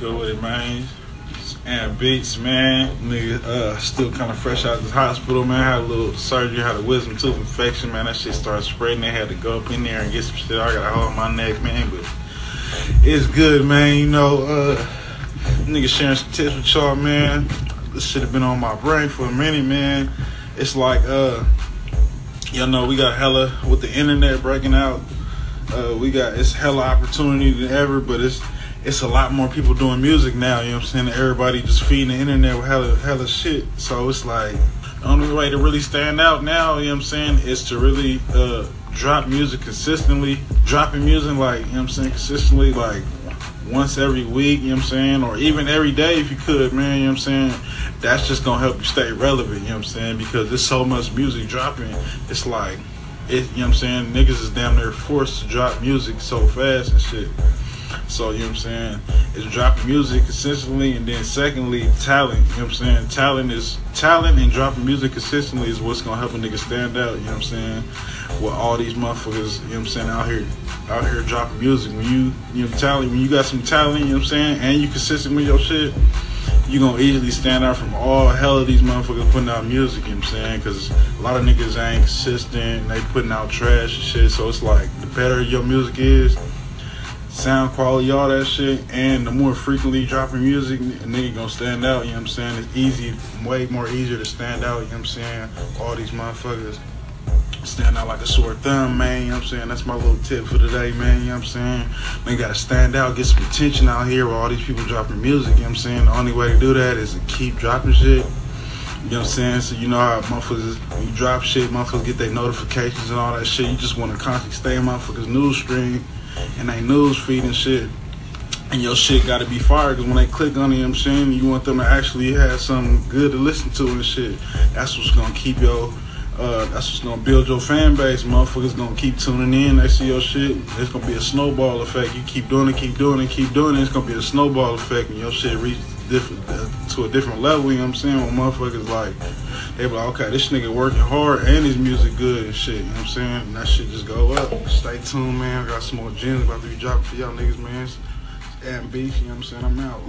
Young Beats, man. Nigga, uh, still kind of fresh out of the hospital, man. Had a little surgery, had a wisdom tooth infection, man. That shit started spreading. They had to go up in there and get some shit. I got a hole in my neck, man. But it's good, man. You know, uh, nigga sharing some tips with y'all, man. This shit have been on my brain for a minute, man. It's like, uh, y'all know we got hella with the internet breaking out. Uh, we got it's hella opportunity than ever, but it's it's a lot more people doing music now, you know what I'm saying? Everybody just feeding the internet with hella hella shit. So it's like the only way to really stand out now, you know what I'm saying, is to really uh, drop music consistently. Dropping music like, you know what I'm saying, consistently like once every week, you know what I'm saying, or even every day if you could, man, you know what I'm saying? That's just gonna help you stay relevant, you know what I'm saying? Because there's so much music dropping, it's like it, you know what I'm saying, niggas is damn near forced to drop music so fast and shit. So, you know what I'm saying? It's dropping music consistently, and then secondly, talent. You know what I'm saying? Talent is talent, and dropping music consistently is what's gonna help a nigga stand out. You know what I'm saying? With all these motherfuckers, you know what I'm saying, out here, out here dropping music. When you, you know, talent, when you got some talent, you know what I'm saying, and you consistent with your shit, you gonna easily stand out from all hell of these motherfuckers putting out music, you know what I'm saying? Because a lot of niggas ain't consistent, they putting out trash and shit. So it's like, the better your music is, sound quality, all that shit, and the more frequently dropping music, nigga gonna stand out, you know what I'm saying? It's easy, way more easier to stand out, you know what I'm saying? All these motherfuckers stand out like a sore thumb, man, you know what I'm saying? That's my little tip for today, man, you know what I'm saying? Man, gotta stand out, get some attention out here with all these people dropping music, you know what I'm saying? The only way to do that is to keep dropping shit. You know what I'm saying? So you know how motherfuckers, when you drop shit, motherfuckers get their notifications and all that shit. You just want to constantly stay in motherfuckers' news stream and they news feed and shit. And your shit got to be fired because when they click on it, you know I'm saying, you want them to actually have something good to listen to and shit. That's what's gonna keep your, uh, that's what's gonna build your fan base. Motherfuckers gonna keep tuning in. They see your shit. It's gonna be a snowball effect. You keep doing it, keep doing it, keep doing it. It's gonna be a snowball effect, and your shit reach different uh, to a different level. You know what I'm saying? When motherfuckers like, they be like, okay, this nigga working hard and his music good and shit. You know what I'm saying? And that shit just go up. Stay tuned, man. I got some more gems about to be dropping for y'all niggas, man. And beef, you know what I'm saying? I'm out.